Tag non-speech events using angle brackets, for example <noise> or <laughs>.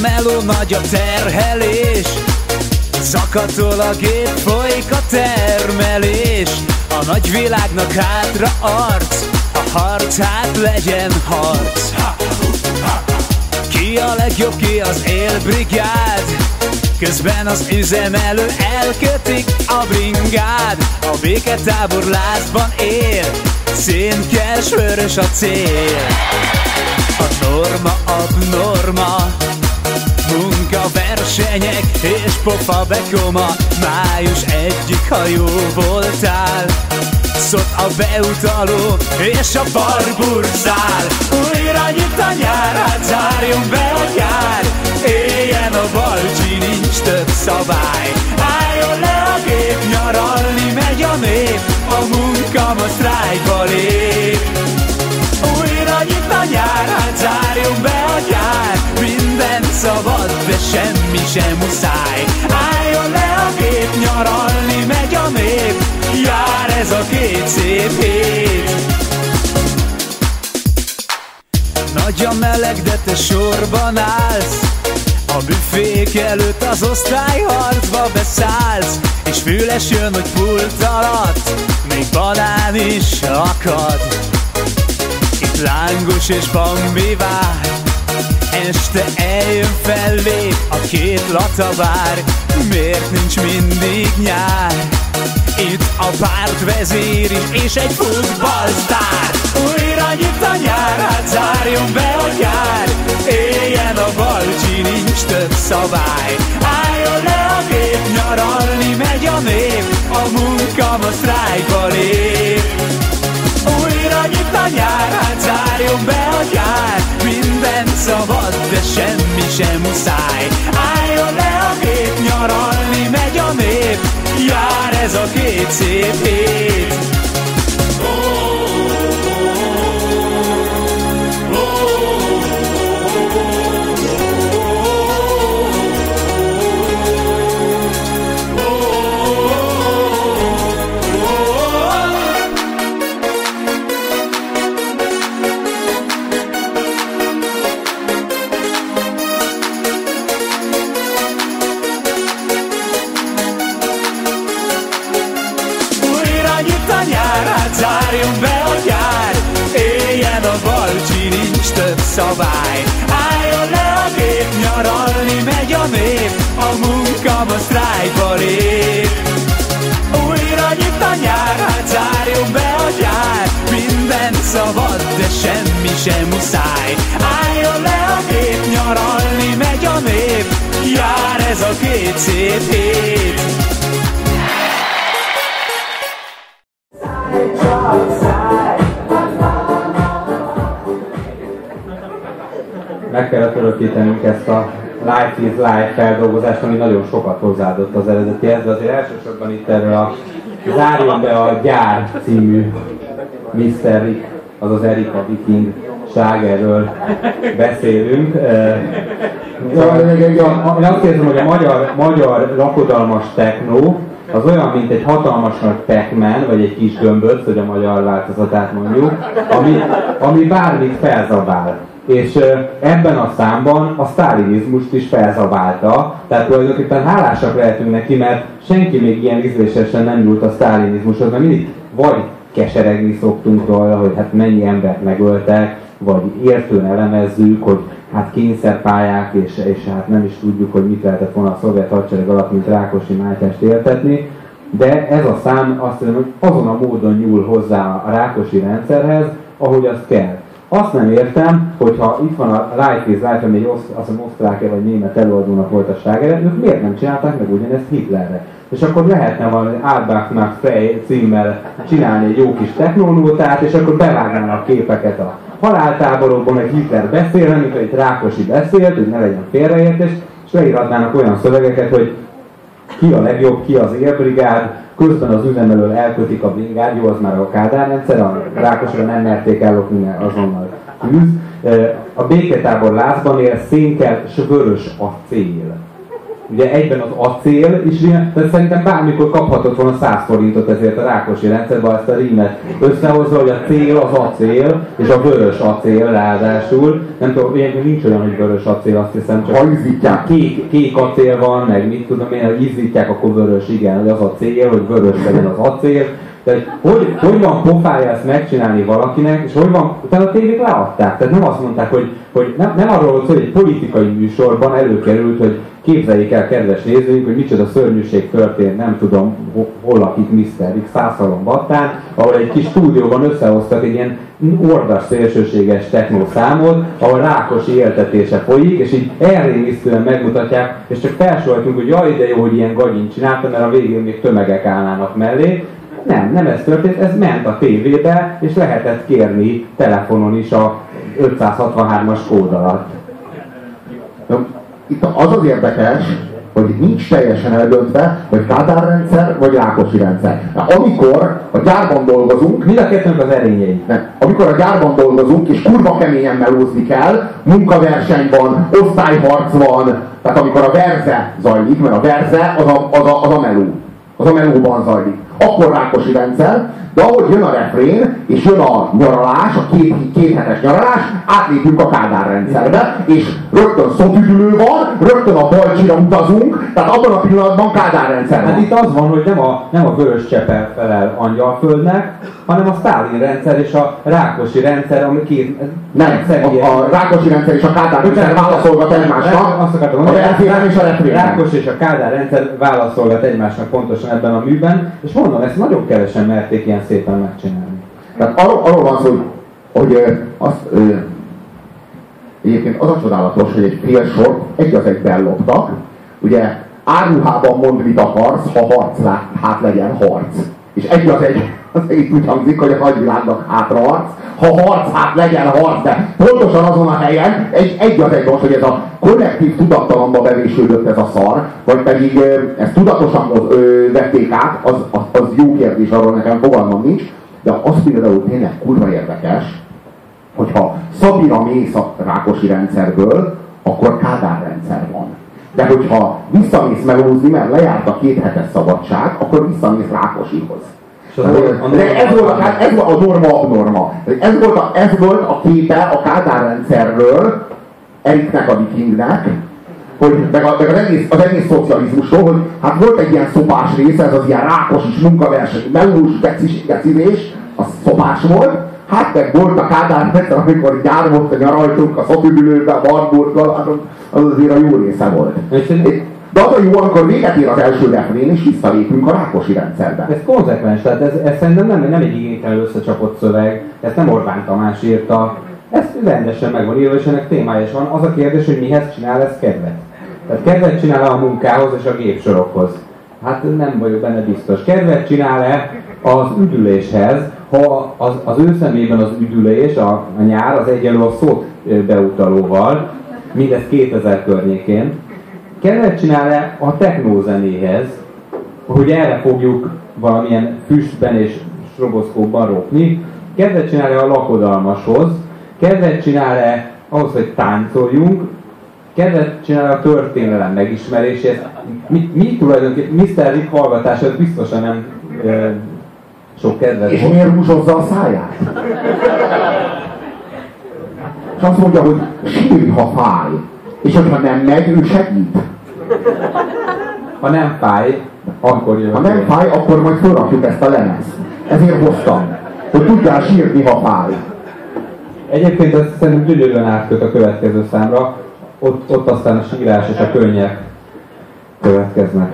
Meló, nagy a terhelés. Zakatol a gép, folyik a termelés. A nagy világnak hátra arc A harc. Hát legyen harc Ki a legjobb, ki az élbrigád? Közben az üzemelő elkötik a bringád A béketábor lázban él Szénkes vörös a cél. A norma abnorma Munka, versenyek és pofa bekoma Május egyik hajó voltál. Szott a beutaló és a barburzál. Újra nyit a nyár, hát be a gyár Éljen a balcsi, nincs több szabály. Álljon le a gép, nyaralni megy a nép. A munka most sztrájkba lép Két szép hét. Nagy a meleg, de te sorban állsz. A büfék előtt az osztály harcba beszállsz És füles jön, hogy pult alatt Még banán is akad. Itt lángos és bambi vár. Este eljön fellép a két latabár Miért nincs mindig nyár? Itt a pártvezér is és egy futballsztár. Újra nyit a nyár, hát zárjon be a gyár Éljen a balcsi, nincs több szabály. Álljon le a gép, nyaralni megy a nép A munka ma sztrájkba lép. Újra nyit a nyár, hát zárjon be a gyár Minden szabad, de semmi sem muszáj. Álljon le ez a két szép szabály. Álljon le a gép, nyaralni megy a nép A munka ma sztrájkba lép. Újra nyit a nyár, hát zárjon be a gyár. Minden szabad, de semmi sem muszáj. Álljon le a gép, nyaralni megy a nép Jár ez a két szép hét örökítenünk ezt a Life is Life feldolgozást, ami nagyon sokat hozzáadott az eredetihez, de azért elsősorban itt erről a Zárjon be a gyár című Mr. Rick, azaz Erika Viking ságerről beszélünk. Ja, Én azt érzem, hogy a magyar, magyar lakodalmas technó az olyan, mint egy hatalmas nagy pac vagy egy kis gömböc, hogy a magyar változatát mondjuk, ami, ami bármit felzabál és ebben a számban a sztálinizmust is felzabálta, tehát tulajdonképpen hálásak lehetünk neki, mert senki még ilyen ízlésesen nem nyúlt a sztálinizmushoz, mert mindig vagy keseregni szoktunk róla, hogy hát mennyi embert megöltek, vagy értően elemezzük, hogy hát kényszerpályák, és, és hát nem is tudjuk, hogy mit lehetett volna a szovjet hadsereg alatt, mint Rákosi Mátyást éltetni, de ez a szám azt hiszem, hogy azon a módon nyúl hozzá a Rákosi rendszerhez, ahogy azt kell. Azt nem értem, hogyha itt van a Life is Life, ami egy oszt, azt hiszem vagy német előadónak volt a slágere, ők miért nem csinálták meg ugyanezt Hitlerre? És akkor lehetne valami Albachnak Frey címmel csinálni egy jó kis technolótát, és akkor bevágnának képeket a haláltáborokban, meg Hitler beszél, mint egy Rákosi beszélt, hogy ne legyen félreértés, és leírhatnának olyan szövegeket, hogy ki a legjobb, ki az élbrigád, közben az üzemelől elkötik a brigád, jó, az már a Kádár rendszer, a Rákosra nem merték ellopni, mert azonnal tűz. A béketábor lázban él, szénkel, s vörös a cél. Ugye egyben az acél is, tehát szerintem bármikor kaphatott volna 100 forintot ezért a Rákosi rendszerben ezt a rímet összehozva, hogy a cél az acél, és a vörös acél ráadásul, nem tudom, ilyenkor nincs olyan, hogy vörös acél, azt hiszem, csak Ha izzítják. kék, kék acél van, meg mit tudom én, hogy izzítják, akkor vörös, igen, hogy az a cél, hogy vörös legyen az acél, tehát hogy, hogy van pofája ezt megcsinálni valakinek, és hogy van, utána a tévék leadták. Tehát nem azt mondták, hogy, hogy nem, nem arról volt hogy egy politikai műsorban előkerült, hogy képzeljék el, kedves nézőink, hogy micsoda szörnyűség történt, nem tudom, ho- hol lakik Mr. X Szászalon Battán, ahol egy kis stúdióban összehoztak egy ilyen ordas szélsőséges techno számot, ahol Rákosi éltetése folyik, és így elrémisztően megmutatják, és csak felsoroltunk, hogy jaj, de jó, hogy ilyen gagyint csinálta, mert a végén még tömegek állnának mellé, nem, nem ez történt, ez ment a tévébe, és lehetett kérni telefonon is a 563-as kód alatt. Itt az az érdekes, hogy nincs teljesen eldöntve, hogy Kádár rendszer vagy Rákosi rendszer. Na, amikor a gyárban dolgozunk, Mind a kettőnk az erényei. nem, amikor a gyárban dolgozunk, és kurva keményen melózni kell, munkaverseny van, osztályharc van, tehát amikor a verze zajlik, mert a verze az a, az a, az a meló, az a melóban zajlik, akkor Rákosi rendszer, de ahogy jön a refrén, és jön a nyaralás, a két, két hetes nyaralás, átlépünk a Kádár rendszerbe, és rögtön szotüdülő van, rögtön a Balcsira utazunk, tehát abban a pillanatban Kádár rendszer van. Hát itt az van, hogy nem a, nem a vörös csepel felel Angyalföldnek, hanem a Sztálin rendszer és a Rákosi rendszer, ami két... Nem, a, a Rákosi rendszer és a Kádár rendszer válaszolgat egymásnak, Azt akartam a mondani, verzián és a refrénben. Rákos és a Kádár rendszer válaszolgat egymásnak pontosan ebben a műben, és mondom, ezt nagyon kevesen merték ilyen szépen megcsinálni. Tehát arról, arról van szó, hogy, hogy ö, azt, ö, egyébként az a csodálatos, hogy egy fél sor egy az egyben loptak. Ugye áruhában mond, mit akarsz, ha harc lát, hát legyen harc. És egy az egy, az egy úgy hangzik, hogy a nagyvilágnak hátra harc, ha harc, hát legyen harc, de pontosan azon a helyen egy, egy az egy most, hogy ez a kollektív tudattalanba bevésődött ez a szar, vagy pedig ezt tudatosan ö, vették át, az, az, az jó kérdés, arról nekem fogalmam nincs, de az például tényleg kurva érdekes, hogyha Szabira mész a Rákosi rendszerből, akkor Kádár rendszer van. De hogyha visszamész melózni, mert lejárt a két hetes szabadság, akkor visszamész Rákosihoz. És a- a De ez volt, a, norma- ez volt a norma abnorma. Ez volt a, ez volt a képe a Kádár rendszerről, Eriknek a vikingnek, hogy meg, a, meg az, egész, az egész szocializmusról, hogy hát volt egy ilyen szopás része, ez az ilyen rákos is munkaverseny, melós gecis, gecizés, az szopás volt, hát meg volt a Kádár rendszer, amikor gyár volt, hogy nyaraltunk a szotüdülőbe, a Barburggal, az, az azért a jó része volt. És ez- De az a jó, amikor véget ér az első refrén, és visszalépünk a Rákosi rendszerbe. Ez konzekvens, tehát ez, ez szerintem nem, nem egy igénytelenül összecsapott szöveg, ezt nem Orbán Tamás írta, ez rendesen meg van írva, és ennek témája is van. Az a kérdés, hogy mihez csinál ez kedvet. Tehát kedvet csinál a munkához és a gépsorokhoz. Hát nem vagyok benne biztos. Kedvet csinál-e az üdüléshez, ha az, az ő szemében az üdülés, a, a nyár, az egyenlő a szót beutalóval, mindez 2000 környékén. Kedvet csinál-e a technózenéhez, hogy erre fogjuk valamilyen füstben és stroboszkópban ropni, kedvet csinál-e a lakodalmashoz, kedvet csinál-e ahhoz, hogy táncoljunk, kedvet csinál a történelem megismeréséhez. Mi, mi tulajdonképpen Mr. Rick hallgatása biztosan nem e, sok kedvet És volt. miért rúzsozza a száját? <laughs> És azt mondja, hogy sírj, ha fáj. És hogyha nem megy, ő segít. Ha nem fáj, akkor jön. Ha nem fáj, akkor majd felrakjuk ezt a lemezt. Ezért hoztam. Hogy tudjál sírni, ha fáj. Egyébként ez szerintem gyönyörűen átköt a következő számra, ott, ott aztán a sírás és a könnyek következnek.